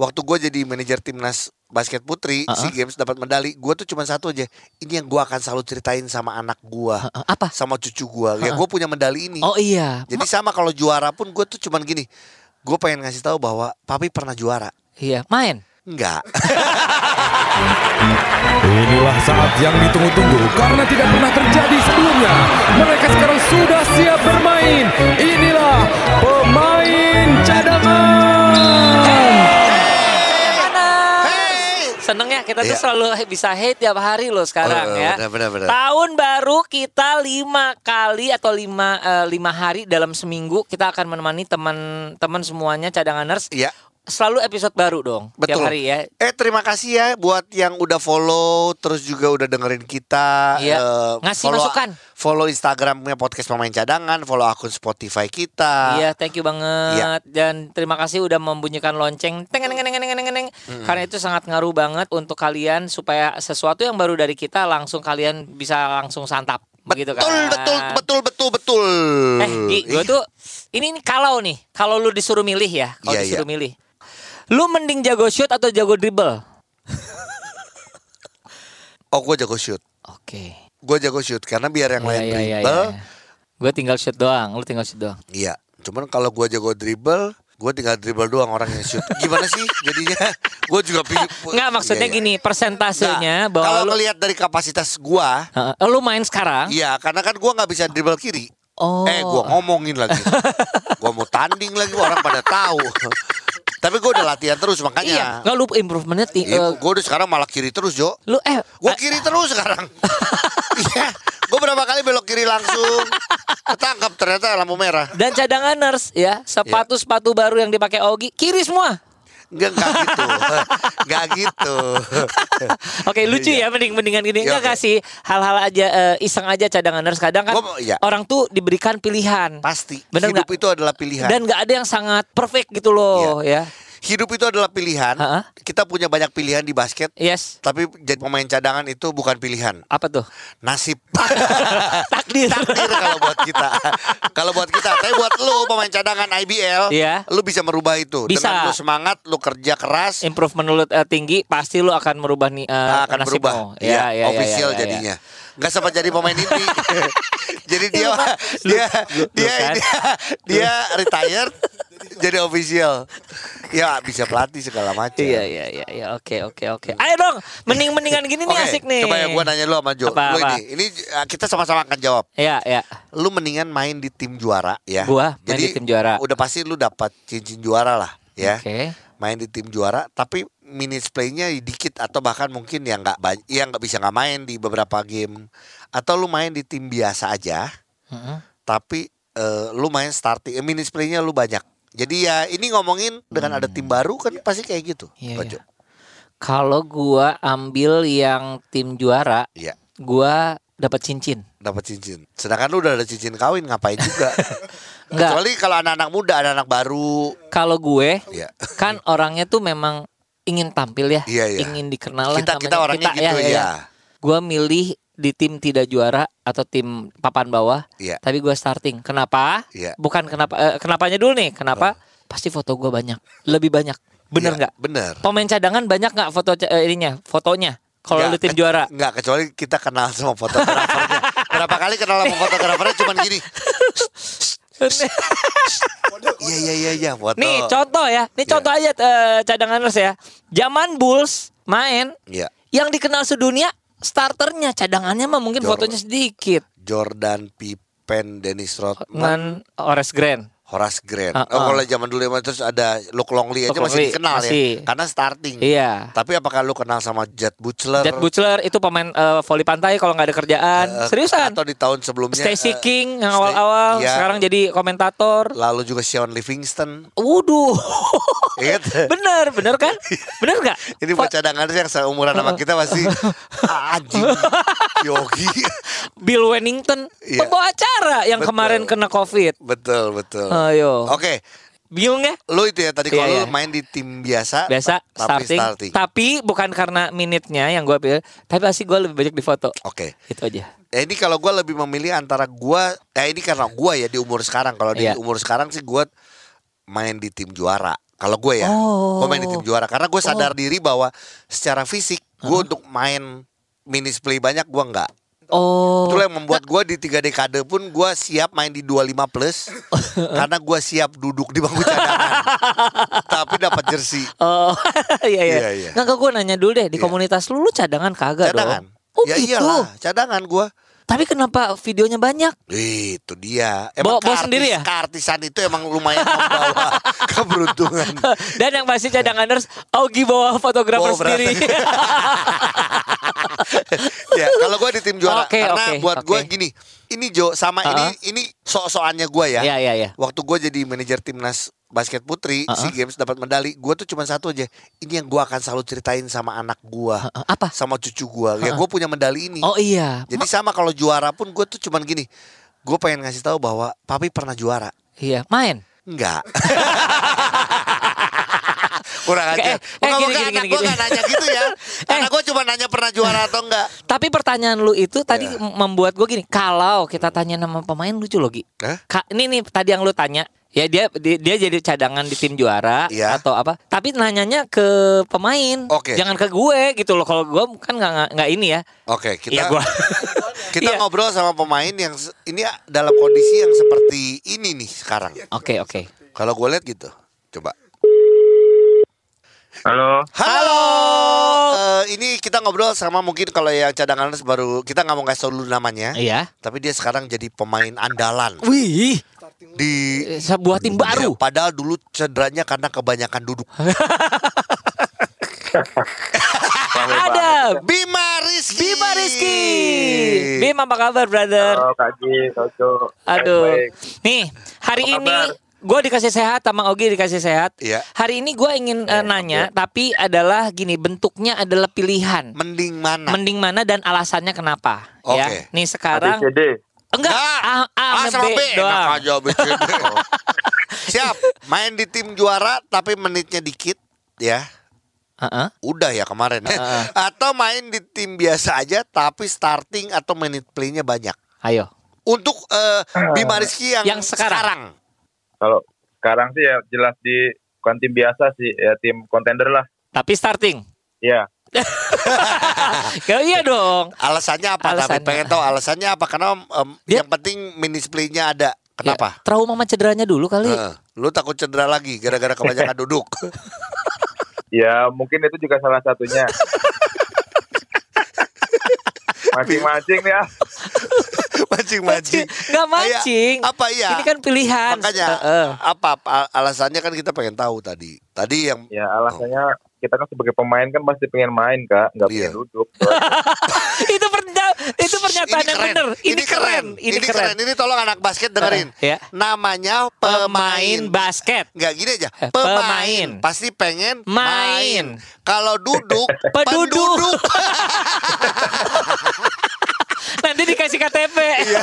waktu gue jadi manajer timnas basket putri Uh-uh. SEA Games dapat medali, gue tuh cuma satu aja. Ini yang gue akan selalu ceritain sama anak gue, Eh, Apa? sama cucu gue. Ya gue punya medali ini. Oh iya. Jadi sama kalau juara pun gue tuh cuman gini. Gue pengen ngasih tahu bahwa papi pernah juara. Iya, main. Enggak. Inilah saat yang ditunggu-tunggu karena tidak Ya kita tuh Iya. selalu bisa hate tiap hari loh sekarang Oh, ya. benar, benar, benar. Tahun baru kita lima kali atau lima eh, lima hari dalam seminggu kita akan menemani teman-teman semuanya cadanganers. Iya. Selalu episode baru dong Betul. tiap hari ya. Eh terima kasih ya buat yang udah follow terus juga udah dengerin kita. Iya. Eh, Ngasih follow, masukan. Follow Instagramnya podcast pemain cadangan, follow akun Spotify kita. Iya, thank you banget. Iya. Dan terima kasih udah membunyikan lonceng. Teng teng teng teng teng teng. Karena itu sangat ngaruh banget untuk kalian supaya sesuatu yang baru dari kita langsung kalian bisa langsung santap. Begitu Betul, kan. betul, betul, betul, betul. Eh, Gi, gue tuh ini nih kalau nih, kalau lu disuruh milih ya, kalau Iya, disuruh iya. milih. Lu mending jago shoot atau jago dribble? Oh, gue jago shoot. Oke. Gue jago shoot karena biar yang lain dribble. Gue tinggal shoot doang, lu tinggal shoot doang. Iya. Cuman kalau gue jago dribble, gue tinggal dribble doang orang yang shoot. Gimana sih jadinya? Gue juga. Enggak maksudnya Iya, iya. gini, persentasenya Nah, bahwa kalau lu ngelihat dari kapasitas gue, Heeh, lu main sekarang. iya karena kan gue nggak bisa dribble kiri. Oh. Eh, gue ngomongin lagi. gue mau tanding lagi orang pada tahu. Tapi gue udah latihan terus Iya, makanya. enggak lu improvementnya Iya, eh, gue udah sekarang malah kiri terus Jo. lu eh Gue eh, kiri terus sekarang. Iya, gue berapa kali belok kiri langsung. Ketangkap ternyata lampu merah. dan cadanganers ya, sepatu-sepatu baru yang dipakai Ogi kiri semua. Enggak, enggak gitu. Enggak gitu. Oke lucu ya mending mendingan gini Iya, enggak oke. kasih hal-hal aja eh, iseng aja cadanganers kadang kan Gua iya. orang tuh diberikan pilihan. Pasti. Bener hidup itu adalah pilihan. Dan nggak ada yang sangat perfect gitu loh ya. Hidup itu adalah pilihan. Ha-ha. Kita punya banyak pilihan di basket. Yes. Tapi jadi pemain cadangan itu bukan pilihan. Apa tuh? Nasib. Takdir. Takdir kalau buat kita. kalau buat kita. Tapi buat lu pemain cadangan IBL. Iya. Lu bisa merubah itu. Bisa. Dengan lu semangat, lu kerja keras. Improvement lu eh, tinggi, pasti lu akan merubah nih eh, akan nasibmu. berubah. Ya, ya, ya, official ya, ya, ya. jadinya. Nggak sempat jadi pemain inti. jadi dia Lu kan- dia dia kan- dia, dia retired jadi official. Ya bisa pelatih segala macam. Iya iya iya iya oke oke oke. Ayo dong, mending mendingan gini nih Oke, asik nih. Coba ya gua nanya lu sama Jo. Apa, Lu apa? ini, ini uh, kita sama-sama akan jawab. Iya iya. Lu mendingan main di tim juara ya. Gua main Jadi di tim juara. Udah pasti lu dapat cincin juara lah ya. Oke. Main di tim juara tapi minutes playnya dikit atau bahkan mungkin yang nggak yang nggak bisa nggak main di beberapa game atau lu main di tim biasa aja Heeh. tapi eh, lu main starting eh, minutes playnya lu banyak jadi ya ini ngomongin dengan ada tim baru kan pasti kayak gitu Iya, iya. Kalau gua ambil yang tim juara, Iya gua dapat cincin. dapat cincin sedangkan lu udah ada cincin kawin ngapain juga Enggak. kecuali kalau anak-anak muda anak-anak baru Kalau gue Iya. kan orangnya tuh memang ingin tampil ya, Iya, iya. ingin dikenal lah kita kita orangnya gitu ya, Gua milih di tim tidak juara atau tim papan bawah, Iya. tapi gua starting. Kenapa? Iya. Bukan kenapa eh, kenapanya dulu nih. Kenapa? Pasti foto gua banyak, lebih banyak. Bener Iya, nggak? bener Pemain cadangan banyak nggak foto eh, ininya, fotonya? Kalau lu tim juara. Nggak, kecuali kita kenal sama fotografernya berapa kali kenal sama fotografernya cuman gini iya iya iya iya foto Nih contoh ya, nih Iya. contoh aja eh, cadanganers ya. Zaman Bulls main Iya. yang dikenal sedunia starternya, cadangannya mah mungkin Jor- fotonya sedikit. Jordan Pippen Dennis Rodman Horace Grant. Horace Grant. Uh-uh. Oh, kalau zaman dulu emang terus ada Luke Longley aja Luke masih Longley, dikenal masih. ya. Karena starting. Iya. Tapi apakah lu kenal sama Jet Butler? Jet Butler itu pemain eh, voli pantai kalau nggak ada kerjaan. Eh, Seriusan. Atau di tahun sebelumnya Stacy eh, King yang awal-awal iya. sekarang jadi komentator. Lalu juga Sean Livingston. Waduh. Ingat? bener, bener kan? Bener nggak? Ini buat cadangan yang seumuran sama kita masih "Ah, anjing. Yogi. Bill Wennington, Iya. pembawa acara yang Betul. kemarin kena COVID. betul, betul. Ayo. Oke, Bingung ya? lu itu ya tadi Iya, kalau iya. lu main di tim biasa, Biasa tapi starting, starting. Tapi bukan karena minitnya yang gue pilih, tapi pasti gue lebih banyak di foto. Oke. Itu aja. Ya ini kalau gua lebih memilih antara gua, ya ini karena gua ya di umur sekarang. Kalau di Iya. umur sekarang sih gua main di tim juara. Kalau gue ya, Oh. gue main di tim juara karena gue sadar diri bahwa secara fisik gue untuk main mini play banyak gue nggak. Oh. Itulah yang membuat gue di tiga dekade pun gue siap main di 25 plus karena gue siap duduk di bangku cadangan. Tapi dapat jersey. Oh, iya iya. Iya, iya. Nggak, gue nanya dulu deh di Iya. komunitas lu, lu cadangan kagak Cadangan. dong? Oh ya gitu. iyalah, cadangan gue. Tapi kenapa videonya banyak? Itu dia. Bawa- bawa sendiri ya? Keartisan itu emang lumayan membawa keberuntungan. Dan yang pasti cadanganers, Augie bawa fotografer Bawa sendiri. ya, kalau gue di tim juara Oke, karena oke, buat gue oke. gini, ini Jo sama ini Uh-uh. ini sok-sokannya gue ya. Iya iya iya. Waktu gue jadi manajer timnas basket putri Uh-uh. SEA Games dapat medali, gue tuh cuma satu aja. Ini yang gue akan selalu ceritain sama anak gue, Eh, Apa? sama cucu gue. Ya gue punya medali ini. Oh iya. Jadi sama kalau juara pun gue tuh cuman gini. Gue pengen ngasih tahu bahwa papi pernah juara. Iya, main. Enggak. Kurang Eh, aja. eh, Enggak, gini, bukan, gini, anak gue gak nanya gitu ya. Karena gue cuma nanya pernah juara atau enggak. Tapi pertanyaan lu itu tadi m- membuat gue gini, kalau kita tanya nama pemain lucu loh, Gi. Hah? Ka- ini nih tadi yang lu tanya, ya dia dia, dia jadi cadangan di tim juara Iya. atau apa? Tapi nanyanya ke pemain, Oke. jangan ke gue gitu loh. Kalau gue kan nggak nggak- ini ya. Oke, kita Iya gue. kita Iya. ngobrol sama pemain yang ini dalam kondisi yang seperti ini nih sekarang. Oke oke. Kalau gue lihat gitu. Coba. Halo, Halo. Eh, ini kita ngobrol sama mungkin kalau yang cadangan baru kita nggak mau ngasih dulu namanya. Iya. Tapi dia sekarang jadi pemain andalan Wih, di eh, sebuah tim baru. Iya, padahal dulu cederanya karena kebanyakan duduk. Ada Bima Rizky. Bima Rizky. Bim apa kabar, brother? Halo Kak. Aduh. Baik-baik. Nih, hari Apa ini kabar? Gue dikasih sehat sama Ogi dikasih sehat. Iya. Hari ini gue ingin eh, nanya, tapi adalah gini bentuknya adalah pilihan. Mending mana? Mending mana dan alasannya kenapa? Oke. Ya. Nih sekarang ABCD. enggak A, A, A sama B, B. doang. Enak aja BCD. Siap. Main di tim juara tapi menitnya dikit ya. Heeh. Udah ya kemarin. Heeh. atau main di tim biasa aja tapi starting atau menit playnya banyak. Ayo. Untuk eh, Bima Rizky yang, Yang sekarang. Kalau sekarang sih ya jelas di bukan tim biasa sih, ya tim kontender lah. Tapi starting. Ya, Ya, iya dong. Alasannya apa? Tapi Alasannya. pengen tahu alasannya apa? Karena em, Dia- yang penting minute playnya ada. Kenapa? Ya, trauma sama cederanya dulu kali. Heeh. lu takut cedera lagi gara-gara kebanyakan duduk. ya mungkin itu juga salah satunya. Mancing-mancing nih ah. Mancing-mancing. Nggak mancing. Apa iya? Ini kan pilihan. Makanya Heeh. apa, apa alasannya kan kita pengen tahu tadi. Tadi yang Ya alasannya kita kan sebagai pemain kan pasti pengen main kak, nggak Iya. pengen duduk. itu pernya- itu pernyataan yang benar. Ini, keren. Ini, keren. Ini tolong anak basket dengerin. Eh, ya. Namanya Pemain pemain basket. Nggak gini aja. Eh, Pemain. pemain. Pasti pengen Main. main. Kalau duduk, Penduduk. penduduk. Nanti dikasih KTP. Iya.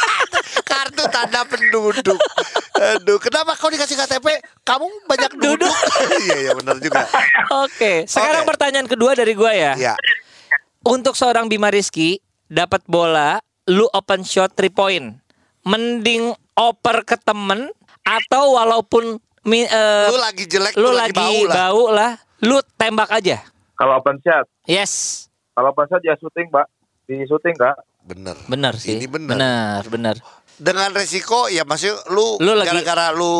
Kartu tanda penduduk. Aduh, kenapa kau dikasih KTP? Kamu banyak Duduk. duduk. Iya, iya benar juga. Oke, sekarang Oke. pertanyaan kedua dari gua ya. Iya. Untuk seorang Bima Rizky dapat bola, lu open shot 3 point. Mending oper ke temen atau walaupun mi- eh, Lu lagi jelek, lu lu, lagi bau lah. bau lah, lu tembak aja. Kalau open shot, Yes. kalau open shot ya syuting mbak, di syuting kak. Bener. Benar sih. Ini benar. Benar, benar. Dengan resiko ya maksudnya lu, Lu lagi- gara-gara lu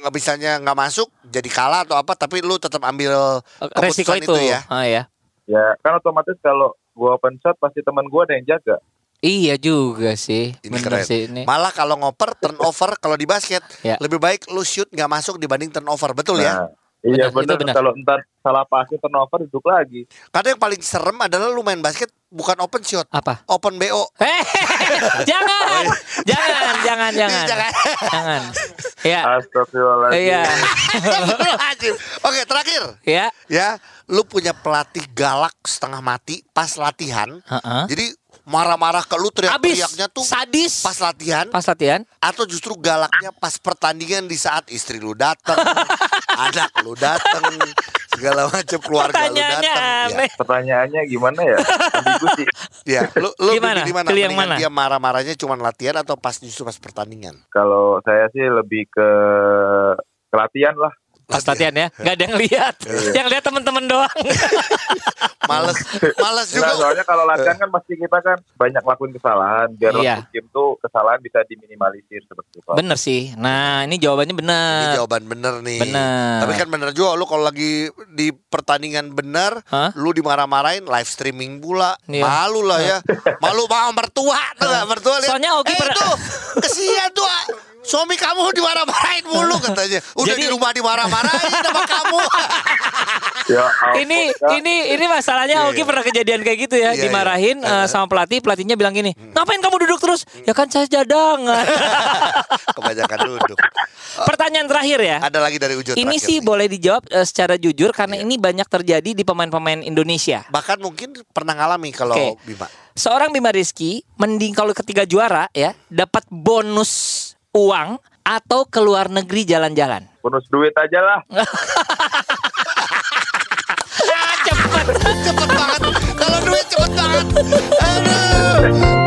nggak bisanya nggak masuk jadi kalah atau apa tapi lu tetap ambil Resiko keputusan itu. ya. Ah ya. Ya kan otomatis kalau gua open shot pasti teman gua ada yang jaga. Iya juga sih. Ini Benar keren. sih ini. Malah kalau ngoper turnover kalau di basket Ya. lebih baik lu shoot nggak masuk dibanding turnover betul ya. Iya Benar, benar. Kalau ntar salah passing turnover duduk lagi. Karena yang paling serem adalah lu main basket bukan open shot, Apa? open BO. Eh, jangan, jangan, jangan, jangan, Jangan. jangan. Ya, Astagfirullahaladzim. iya. Oke terakhir ya. ya lu punya pelatih galak setengah mati pas latihan. Heeh. Jadi marah-marah ke lu Abis, teriak-teriaknya tuh sadis. pas latihan Pas latihan. atau justru galaknya pas pertandingan di saat istri lu datang, anak lu datang, segala macam keluarga lu datang. aneh. Pertanyaannya gimana ya? Sih. Ya, ya. Lu, lu Gimana? pilih mana? Pilih yang mana? Dia marah-marahnya cuma latihan atau pas justru pas pertandingan? Kalau saya sih lebih ke ke latihan lah. Pas latihan ya. Gak ada yang lihat. yang lihat teman-teman doang. Males, males juga. Nah, soalnya kalau latihan kan pasti kita kan banyak lakuin kesalahan biar Iya. waktu game tuh kesalahan bisa diminimalisir seperti itu. bener sih. Nah ini jawabannya Ini bener. jawaban bener nih. Bener. Tapi kan bener juga lu kalau lagi di pertandingan bener, Hah? lu dimarah-marahin live streaming pula. Iya. Malu lah ya. Malu sama mertua tuh nggak? mertua lihat. Soalnya Oki eh, pernah- tuh kesian tuh. Suami kamu dimarah-marahin mulu katanya. Udah Jadi- di rumah dimarah-marahin sama kamu. Ya, ampun, Ini ya. ini ini masalahnya Iya, Oki iya. pernah kejadian kayak gitu ya, Iya, dimarahin iya. Hmm. eh, sama pelatih, pelatihnya bilang gini, ngapain kamu duduk terus? Ya kan saya jadangan. Kebanyakan duduk. Pertanyaan terakhir ya. Ada lagi dari Ujut Ini sih nih. boleh dijawab eh, secara jujur karena Iya. ini banyak terjadi di pemain-pemain Indonesia. Bahkan mungkin pernah ngalami kalau Oke. Bima. Seorang Bima Rizky mending kalau ketiga juara ya dapat bonus uang atau ke luar negeri jalan-jalan. bonus duit aja lah. Ah, cepet. Cepet banget. Kalau duit cepet banget. Aduh.